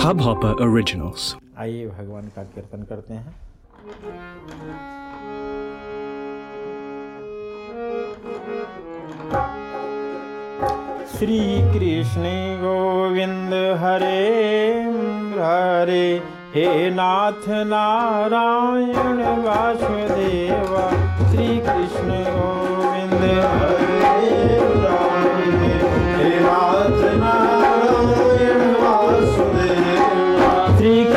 Hubhopper Originals. आइए भगवान का कीर्तन करते हैं। श्री कृष्ण गोविंद हरे हरे। हे नाथ नारायण वासुदेव श्री कृष्ण गोविंद हरे।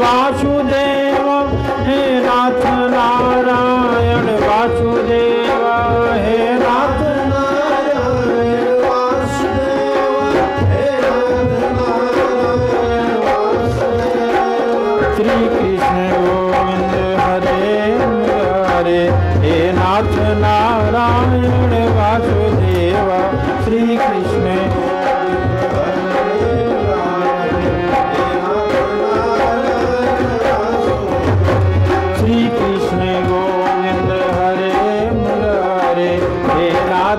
वासुदेव हे नाथ नारायण।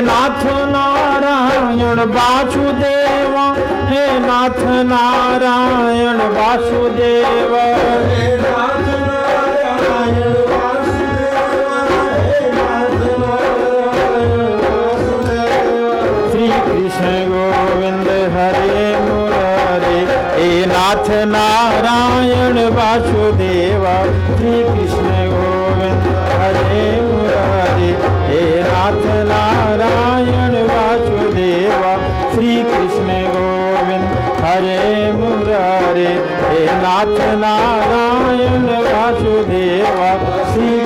नाथ नारायण वासुदेवा हे नाथ नारायण वासुदेव। नाथ नारायण वासुदेवा। श्री कृष्ण गोविंद हरे मुरारे हे नाथ नारायण वासुदेवा श्री